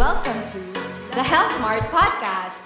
welcome to the Health Mart Podcast.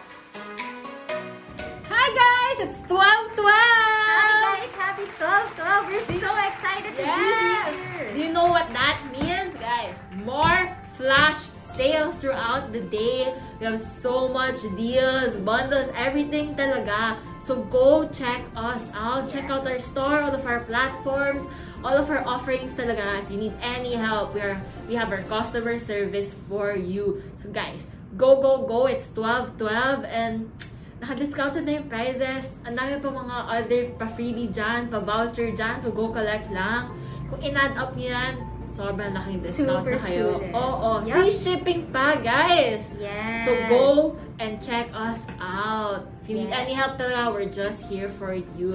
Hi guys, it's 12 12! Hi guys, happy 12 12! We're so excited to Yes! be here! Do you know what that means, guys? More flash sales throughout the day. We have so much deals, bundles, everything talaga. So go check us out. Check out our store, all of our platforms, all of our offerings talaga. If you need any help, we are we have our customer service for you. So guys, go go go. It's 12 12 and naka-discounted na yung prices. Ang dami pa mga other pa-freebie dyan, pa-voucher dyan. So, go collect lang. Kung in-add up nyo yan, sobrang laking discount Super na kayo. suited. Oo, Yup. free shipping pa, guys! Yes! So, go and check us out. If you need Yes. any help talaga, we're just here for you.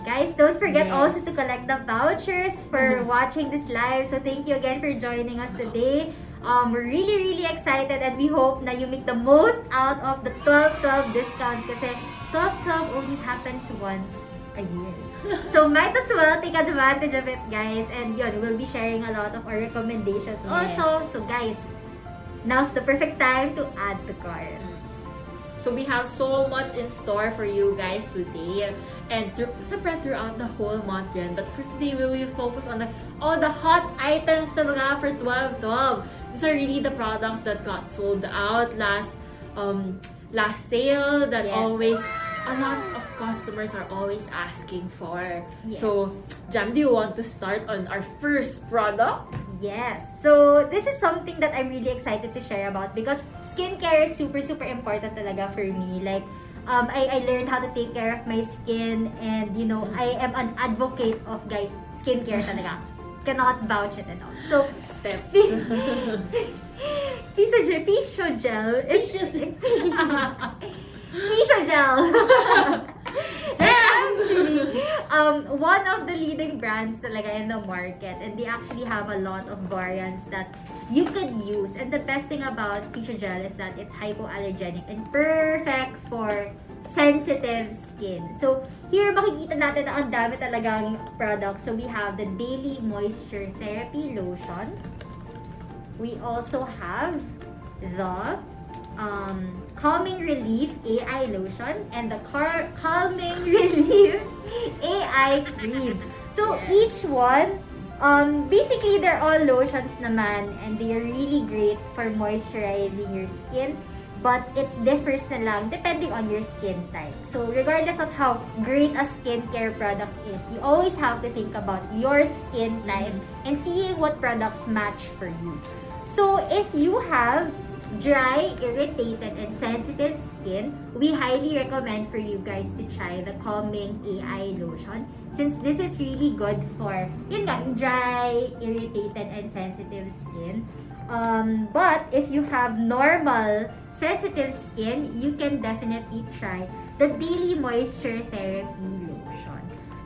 Guys, don't forget Yes. also to collect the vouchers for Mhm. watching this live. So thank you again for joining us today. Um, we're really, really excited and we hope na you make the most out of the 12-12 discounts kasi 12-12 only happens once a year. so might as well take advantage of it, guys. And yun, we'll be sharing a lot of our recommendations Yes. also. So guys, now's the perfect time to add the cart. So we have so much in store for you guys today. And through, throughout the whole month yan. But for today, we will focus on the, all the hot items talaga for 12-12. These are really the products that got sold out last um last sale that Yes. always a lot of customers are always asking for. Yes. So, Jam, do you want to start on our first product? Yes. So, this is something that I'm really excited to share about because skincare is super, super important talaga for me. Like, um, I, I learned how to take care of my skin and, you know, I am an advocate of, guys, skincare talaga. Cannot vouch it at all. So, Steps. Physiogel, Physiogel, it's just, Physiogel. Actually, um, one of the leading brands talaga in the market and they actually have a lot of variants that you could use. And the best thing about Physiogel is that it's hypoallergenic and perfect for sensitive skin. So, here makikita natin na ang dami talagang products. So, we have the Daily Moisture Therapy Lotion. We also have the um, Calming Relief AI Lotion and the Car Calming Relief AI Cream. So, each one, um, basically, they're all lotions naman and they are really great for moisturizing your skin. But it differs na lang depending on your skin type. So, regardless of how great a skincare product is, you always have to think about your skin type and see what products match for you. So, if you have dry, irritated, and sensitive skin, we highly recommend for you guys to try the Calming AI Lotion. Since this is really good for, yun nga, dry, irritated, and sensitive skin. Um, but if you have normal, sensitive skin, you can definitely try the Daily Moisture Therapy.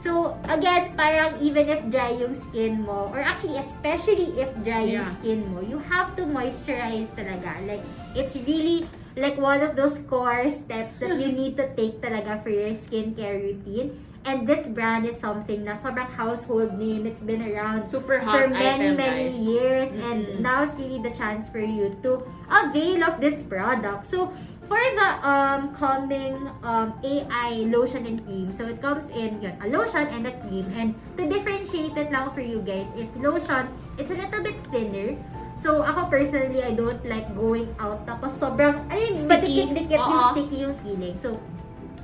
So, again, parang even if dry yung skin mo, or actually, especially if dry yung Yeah. skin mo, you have to moisturize talaga. Like, it's really like one of those core steps that you need to take talaga for your skincare routine. And this brand is something na sobrang household name. It's been around Super hot for many, item, many guys. years. Mm-mm. And now it's really the chance for you to avail of this product. So, for the um, calming um, AI lotion and cream, so it comes in yun, a lotion and a cream. And to differentiate it lang for you guys, if lotion, it's a little bit thinner. So, ako personally, I don't like going out. Tapos sobrang, ayun, Sticky. madikit-dikit yung sticky yung feeling. So,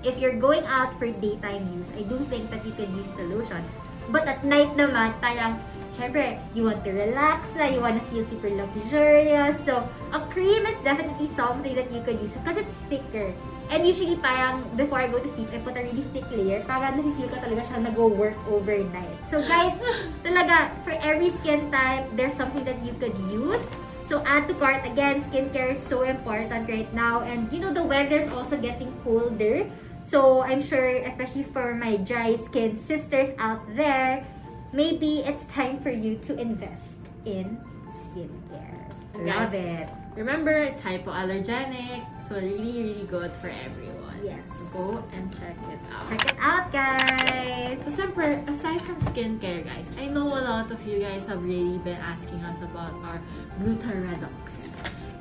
if you're going out for daytime use, I do think that you can use the lotion. But at night naman, parang, syempre, you want to relax na, you want to feel super luxurious. So, a cream is definitely something that you could use because it's thicker. And usually, parang, before I go to sleep, I put a really thick layer para nafe-feel ko talaga siya nag-work overnight. So, guys, talaga, for every skin type, there's something that you could use. So, add to cart. Again, skincare is so important right now. And, you know, the weather's also getting colder. So, I'm sure, especially for my dry skin sisters out there, maybe it's time for you to invest in skincare. Love it. Remember, it's hypoallergenic, so really, really good for everyone. Yes. Go and check it out. Check it out, guys. So, siyempre, aside from skincare, guys, I know a lot of you guys have really been asking us about our Glutaredox.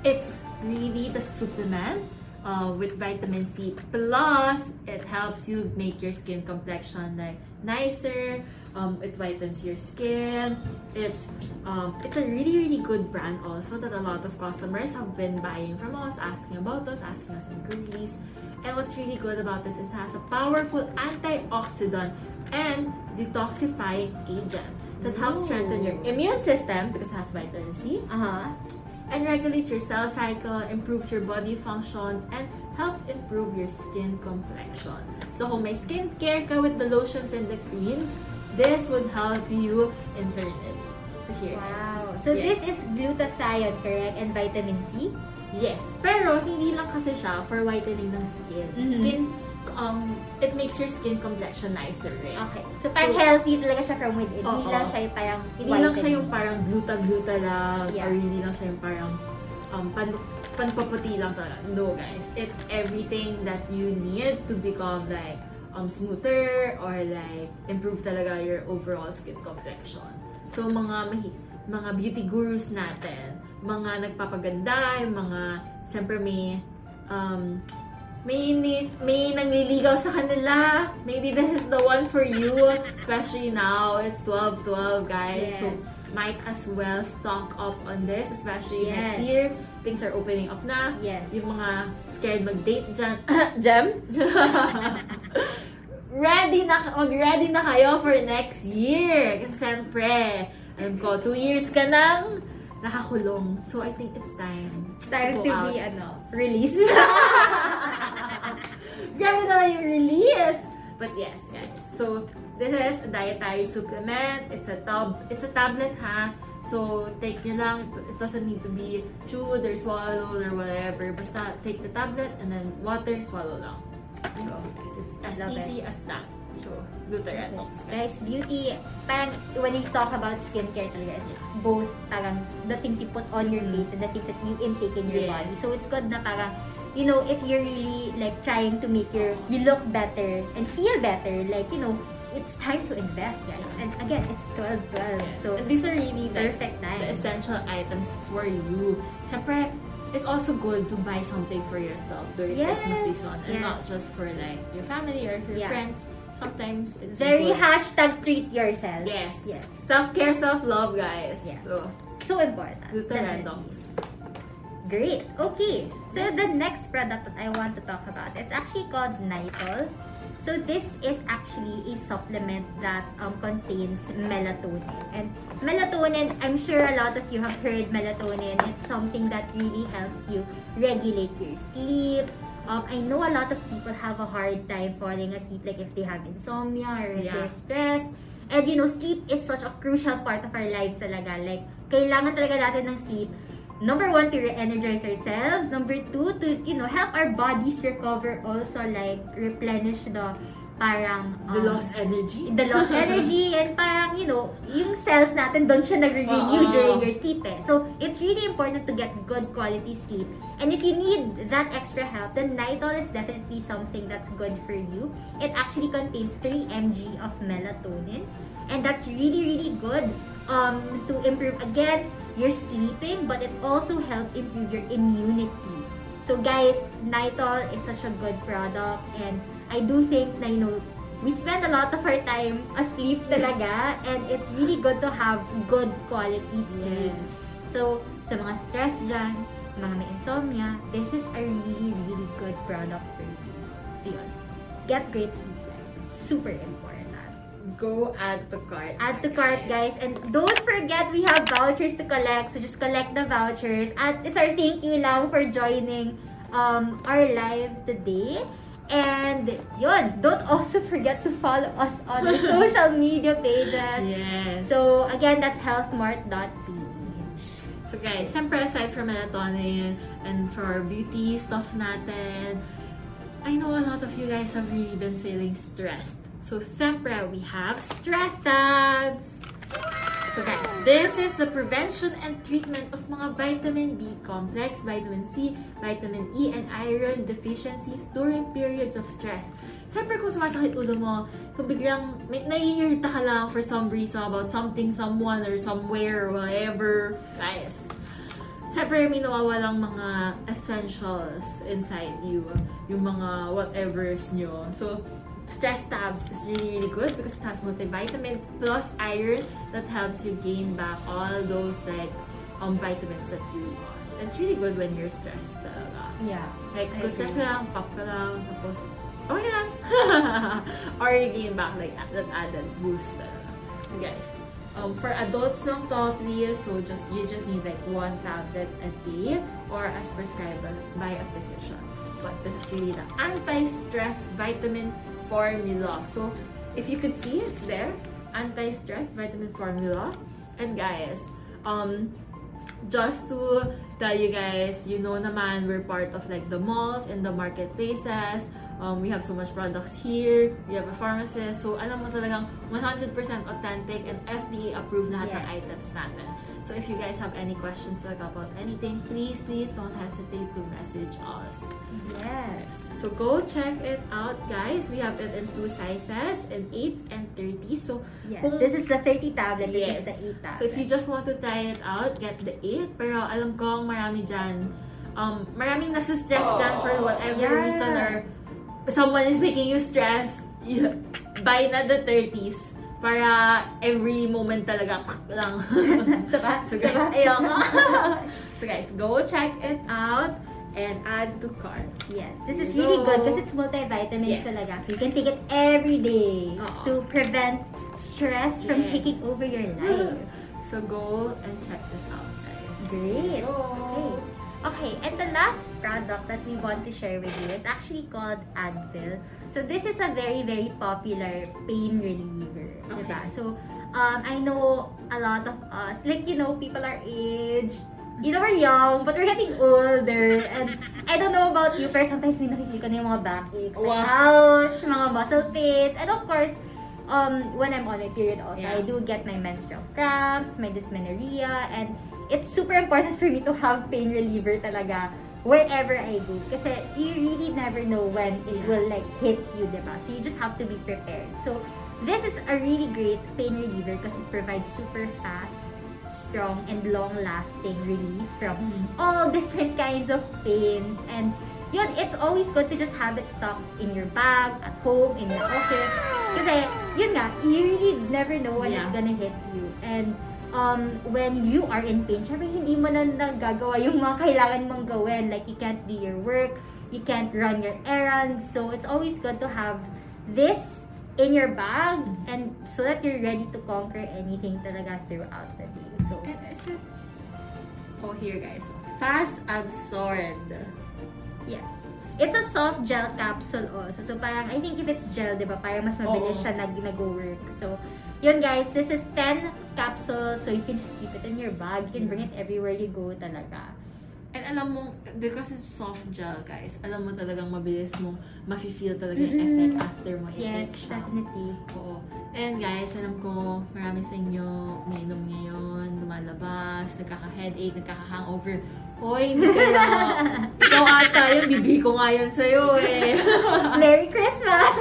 It's really the supplement uh, with vitamin C. Plus, it helps you make your skin complexion like nicer. Um, it whitens your skin. It's um, it's a really really good brand also that a lot of customers have been buying from us, asking about us, asking us inquiries. And what's really good about this is it has a powerful antioxidant and detoxifying agent that helps Ooh. strengthen your immune system because it has vitamin C Uh-huh. and regulates your cell cycle, improves your body functions, and helps improve your skin complexion. So kung may skincare ka with the lotions and the creams, this would help you in turn it. So here it is. Wow. So Yes. this is glutathione, correct? And vitamin C? Yes. Pero hindi lang kasi siya for whitening ng skin. Mhm. Skin, um, it makes your skin complexion nicer, right? Okay. So parang So- healthy talaga siya from within. Hindi Oo. lang siya yung parang Hindi lang siya yung parang gluta-gluta lang Yeah. or hindi lang siya yung parang um, pan panpaputi lang talaga. No, guys. It's everything that you need to become like um, smoother or like improve talaga your overall skin complexion. So, mga mga beauty gurus natin, mga nagpapaganda, yung mga siyempre may um, may may nangliligaw sa kanila. Maybe this is the one for you, especially now. It's 12-12, guys. So, Yes. might as well stock up on this, especially Yes. next year. Things are opening up na. Yes. Yung mga scared mag-date dyan. Gem? ready na, mag-ready na kayo for next year. Kasi siyempre, alam ko, two years ka nang nakakulong. So, I think it's time. Time go to out. be, ano, released. Grabe naman yung release! But yes, guys. So, this is a dietary supplement. It's a tab it's a tablet, ha? So, take nyo lang. It doesn't need to be chewed or swallowed or whatever. Basta, take the tablet and then water, swallow lang. So, it's as Love easy as that. So, Glutaredox. Guys, beauty, parang when you talk about skincare talaga, it's both parang the things you put on your face and the things that you intake in your Yes. body. So it's good na parang, you know, if you're really like trying to make your, you look better and feel better, like, you know, it's time to invest, guys. And again, it's 12-12. Yes. So, and these are really like, perfect the time. essential items for you. Siyempre, it's also good to buy something for yourself during Yes, Christmas season and yes. not just for like your family or your Yeah. friends. Sometimes it's Very good. hashtag treat yourself. Yes. Yes. Self-care, self-love, guys. Yes. So, So important. Glutaredox. Great. Okay. So Next. the next product that I want to talk about is actually called Nitol. So this is actually a supplement that um, contains melatonin. And melatonin, I'm sure a lot of you have heard melatonin. It's something that really helps you regulate your sleep. Um, I know a lot of people have a hard time falling asleep, like if they have insomnia or if Yeah. they're stressed. And you know, sleep is such a crucial part of our lives talaga. Like, kailangan talaga natin ng sleep. Number one, to re-energize ourselves. Number two, to, you know, help our bodies recover also, like, replenish the parang... The um, lost energy. the lost energy and parang, you know, yung cells natin, doon siya nagre-renew Oo. during your sleep eh. So, it's really important to get good quality sleep. And if you need that extra help, then Nitol is definitely something that's good for you. It actually contains 3 mg of melatonin. And that's really, really good um, to improve, again, your sleeping, but it also helps improve your immunity. So guys, Nitol is such a good product and I do think na, you know, we spend a lot of our time asleep talaga and it's really good to have good quality sleep. Yes. So, sa mga stress dyan, mga may insomnia, this is a really, really good product for you. So yun, get great sleep guys. It's super important. Go add to cart. Add to cart, guys. And don't forget, we have vouchers to collect. So, just collect the vouchers. At it's our thank you lang for joining um, our live today. And, yun, don't also forget to follow us on our social media pages. Yes. So, again, that's healthmart.ph. So guys, siyempre aside from melatonin and for beauty stuff natin, I know a lot of you guys have really been feeling stressed. So siyempre, we have stress tabs! So guys, this is the prevention and treatment of mga vitamin B complex, vitamin C, vitamin E, and iron deficiencies during periods of stress. Siyempre kung sumasakit ulo mo, kung biglang may, naiirita ka lang for some reason about something, someone, or somewhere, or whatever, guys, Siyempre, may nawawalang mga essentials inside you. Yung mga whatevers nyo. So, stress tabs is really, really good because it has multivitamins plus iron that helps you gain back all those like um vitamins that you lost. It's really good when you're stressed talaga. Yeah. Like, kung stress ka lang, pop ka lang, tapos, okay lang. Or you gain back like that added boost talaga. So guys, um, for adults lang to, please, so just you just need like one tablet a day or as prescribed by a physician. But this is really the anti-stress vitamin formula. So, if you could see, it's there. Anti-stress vitamin formula. And guys, um, just to tell you guys, you know naman, we're part of like the malls and the marketplaces. Um, we have so much products here. We have a pharmacist. So, alam mo talagang 100% authentic and FDA approved lahat ng Yes. items natin. So, if you guys have any questions like about anything, please, please don't hesitate to message us. Yes. So go check it out, guys. We have it in two sizes, in 8 and 30. So Yes. Kung- This is the 30 tablet. This Yes. is the 8 tablet. So if you just want to try it out, get the 8. Pero alam ko marami dyan, um, maraming nasa-stress dyan for whatever Yeah. reason or someone is making you stress, you, buy na the 30s para every moment talaga lang. So, ba? so So, guys, ayoko. so guys, go check it out and add to cart. Yes, this is So- really good because it's multivitamins Yes. talaga. So you can take it every day Oo. to prevent stress from Yes. taking over your life. So go and check this out, guys. Great. Go. Okay. Okay, and the last product that we want to share with you is actually called Advil. So this is a very, very popular pain reliever. Okay. diba? So um, I know a lot of us, like, you know, people our age, you know, we're young, but we're getting older. And I don't know about you, pero sometimes may nakikita na yung mga backaches. Like, ouch! Mga muscle pains. And of course, um, when I'm on my period also, Yeah. I do get my menstrual cramps, my dysmenorrhea, and it's super important for me to have pain reliever talaga wherever I go. Kasi you really never know when it will like hit you, diba? So you just have to be prepared. So this is a really great pain reliever because it provides super fast, strong, and long-lasting relief from Mhm. all different kinds of pains. And yun, it's always good to just have it stocked in your bag, at home, in your office. Kasi, yun nga, you really never know when Yeah. it's gonna hit you. And um, when you are in pain, syempre hindi mo na nagagawa yung mga kailangan mong gawin. Like, you can't do your work, you can't run your errands. So, it's always good to have this in your bag and so that you're ready to conquer anything talaga throughout the day. So, And is it... Oh, here guys. Fast absorbed. Yes. It's a soft gel capsule also. So, parang, I think if it's gel, di ba, parang mas mabilis Oo. siya nag, nag-work. So, yun guys, this is 10 capsules. So, you can just keep it in your bag. You can bring it everywhere you go talaga. And alam mo, because it's soft gel, guys, alam mo talagang mabilis mong mafe-feel talaga yung effect Mm-mm. after mo Yes, i-take siya. definitely. Oo. And guys, alam ko, marami sa inyo nainom ngayon, lumalabas, nagkaka-headache, nagkaka-hangover. Hoy, hindi kaya. Ikaw ata yun, bibi ko nga yun sa'yo eh. Merry Christmas!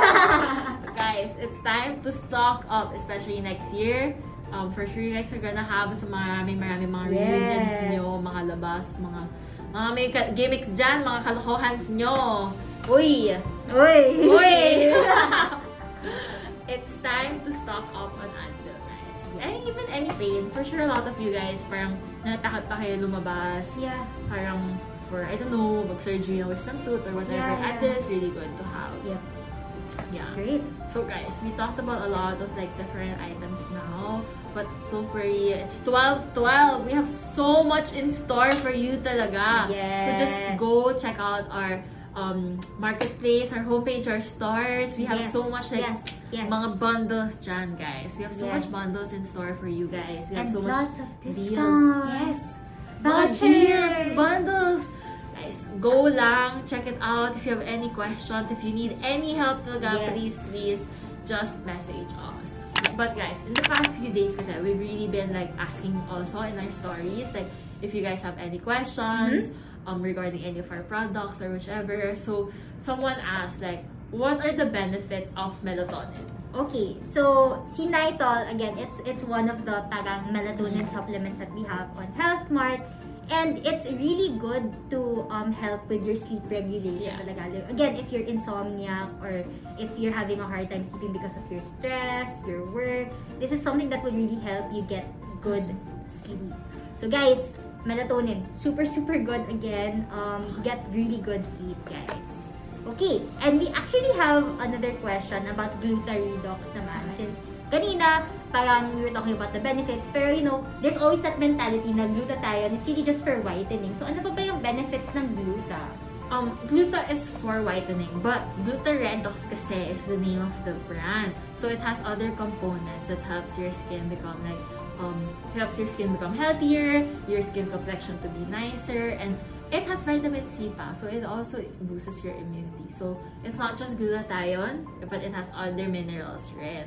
guys, it's time to stock up, especially next year. Um, for sure, you guys are gonna have sa maraming maraming mga reunions Yes. nyo, mga labas, mga mga may gimmicks dyan, mga kalokohan nyo. Uy! Uy! Uy! it's time to stock up on Advil, guys. And even any pain, for sure a lot of you guys, parang natakot pa kayo lumabas. yeah. Parang for, I don't know, mag-surgery ng wisdom tooth or whatever. Yeah, yeah. Advil is really good to have. Yeah. Yeah. Great. So guys, we talked about a lot of like different items now. But don't worry, it's 12-12. We have so much in store for you talaga. So just go check out our um, marketplace, our homepage, our stores. We have Yes, so much like yes, yes. mga bundles dyan, guys. We have so Yes. much bundles in store for you guys. We have And so much lots of deals. discounts. Yes. Vouchers. deals, bundles. Guys, go lang. Check it out. If you have any questions, if you need any help talaga, Yes. please, please, just message us. But guys, in the past few days kasi, we've really been like asking also in our stories, like, if you guys have any questions Mm-hmm. um, regarding any of our products or whichever. So, someone asked, like, what are the benefits of melatonin? Okay, so si Nitol, again, it's it's one of the parang melatonin supplements that we have on Health Mart. And it's really good to um, help with your sleep regulation Yeah. talaga. Again, if you're insomniac or if you're having a hard time sleeping because of your stress, your work, this is something that will really help you get good sleep. So guys, melatonin, super super good again. Um, get really good sleep, guys. Okay, and we actually have another question about glutaredox naman. Since kanina, parang we were talking about the benefits, pero you know, there's always that mentality na glutathione is really just for whitening. So ano pa ba yung benefits ng gluta? Um, Gluta is for whitening, but Glutaredox kasi is the name of the brand. So it has other components that helps your skin become like, um, helps your skin become healthier, your skin complexion to be nicer, and it has vitamin C pa, so it also boosts your immunity. So it's not just glutathione, but it has other minerals rin.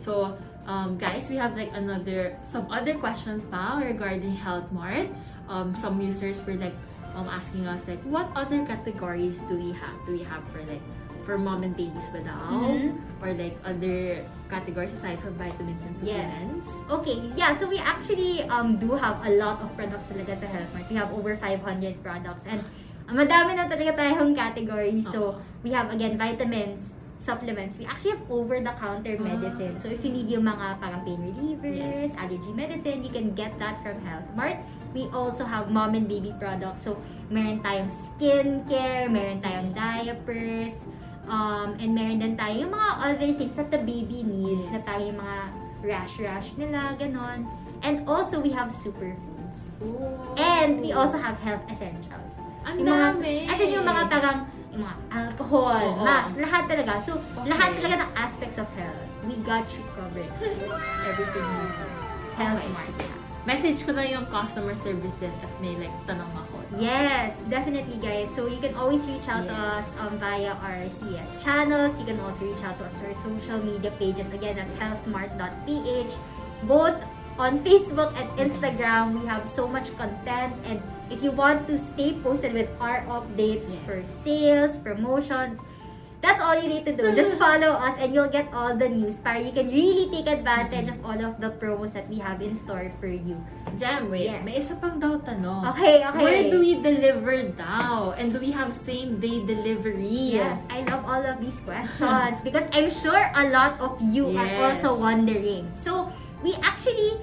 So, um, guys, we have like another, some other questions pa regarding Health Mart. Um, some users were like um, asking us like, what other categories do we have? Do we have for like, for mom and babies ba daw? Mhm. Or like other categories aside from vitamins and supplements? Yes. Okay, yeah, so we actually um do have a lot of products talaga sa Health Mart. We have over 500 products and madami na talaga tayong categories. So, we have again vitamins, supplements. We actually have over-the-counter Ah. medicine. So, if you need yung mga parang pain relievers, Yes. allergy medicine, you can get that from Health Mart. We also have mom and baby products. So, meron tayong skincare, meron tayong diapers, um, and meron din tayo yung mga other things that the baby needs, na Yes. parang yung mga rash-rash nila, ganon. And also, we have superfoods. And we also have health essentials. Ang dami! as in yung mga parang, yung mga alcohol, Oo. mask, lahat talaga. So, Okay. lahat talaga ng aspects of health. We got you covered. Everything. Health Okay, Mart. sige. Message ko na yung customer service din if may like tanong ako. Yes, definitely guys. So you can always reach out to Yes. us um, via our CS channels. You can also reach out to us through our social media pages. Again, that's healthmart.ph. Both on Facebook and Instagram, we have so much content. And if you want to stay posted with our updates Yes. for sales, promotions, that's all you need to do. Just follow us and you'll get all the news para you can really take advantage of all of the promos that we have in store for you. Jam, wait. Yes. May isa pang daw tanong. Okay, okay. Where do we deliver daw? And do we have same-day delivery? Yes, I love all of these questions because I'm sure a lot of you are also wondering. So, we actually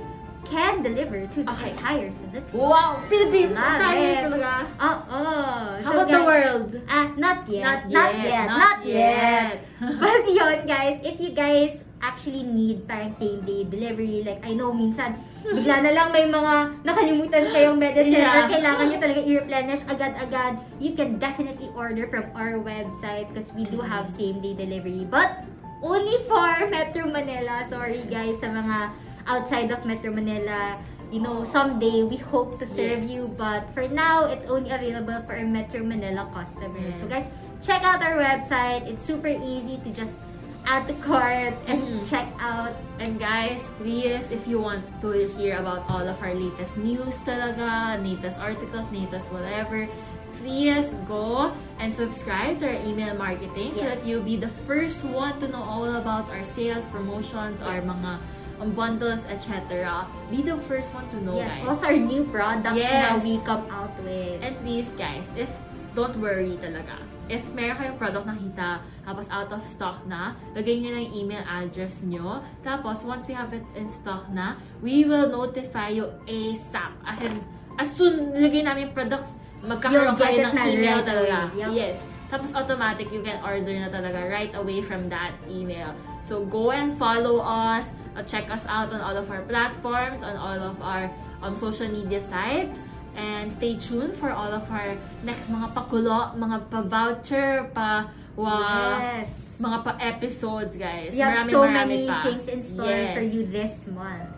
can deliver to the Okay. entire Philippines. Wow! Philippines! Love it. talaga. Oo. How about the world? Ah, not yet. Not Not yet. yet. Not Not yet. yet. But yun, guys, if you guys actually need parang same-day delivery, like, I know, minsan, bigla na lang may mga nakalimutan kayong medicine or Yeah. kailangan nyo talaga i-replenish agad-agad, you can definitely order from our website because we do have same-day delivery. But, only for Metro Manila. Sorry, guys, sa mga outside of Metro Manila. You know, someday we hope to serve Yes. you, but for now, it's only available for our Metro Manila customers. Yes. So, guys, check out our website. It's super easy to just add the cart and Mhm. check out. And guys, please, if you want to hear about all of our latest news talaga, latest articles, latest whatever, please go and subscribe to our email marketing so that you'll be the first one to know all about our sales, promotions, our Yes. mga um, bundles, etc. Be the first one to know, yes, guys. also our new products na Yes. we come out with. And please, guys, if don't worry talaga. If meron kayong product nakita, tapos out of stock na, lagay nyo na yung email address nyo. Tapos, once we have it in stock na, we will notify you ASAP. As in, as soon lagay namin products, magkakaroon kayo ng na email talaga. Yup. Yes. Tapos automatic, you can order na talaga right away from that email. So, go and follow us. Uh, check us out on all of our platforms, on all of our um, social media sites. And stay tuned for all of our next mga pakulo, mga pa-voucher, pa wa, yes. mga pa-episodes, guys. We have marami, so marami many pa. things in store Yes. for you this month.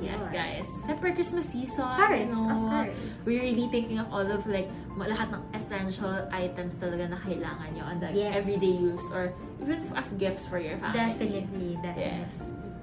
Yes, guys. Siyempre, Christmas season. Of course, you know, of course. We're really thinking of all of like, lahat ng essential items talaga na kailangan nyo on the Yes. everyday use or even as gifts for your family. Definitely, definitely. Yes.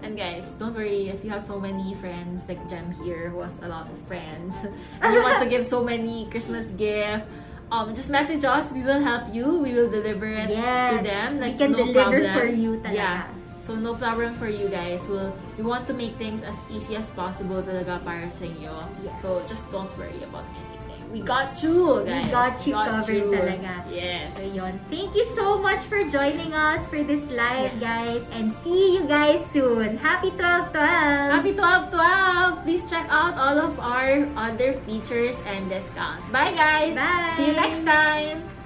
And guys, don't worry if you have so many friends like Jem here who has a lot of friends and you want to give so many Christmas gifts, um, just message us. We will help you. We will deliver it Yes, to them. we Like can no deliver problem. for you talaga. Yeah. So no problem for you guys. We'll we want to make things as easy as possible talaga para sa inyo. Yes. So just don't worry about anything. we got you, We guys. got you covered you. talaga. Yes. So yun. Thank you so much for joining us for this live, guys. And see you guys soon. Happy 12-12! Happy 12-12! Please check out all of our other features and discounts. Bye, guys! Bye. See you next time!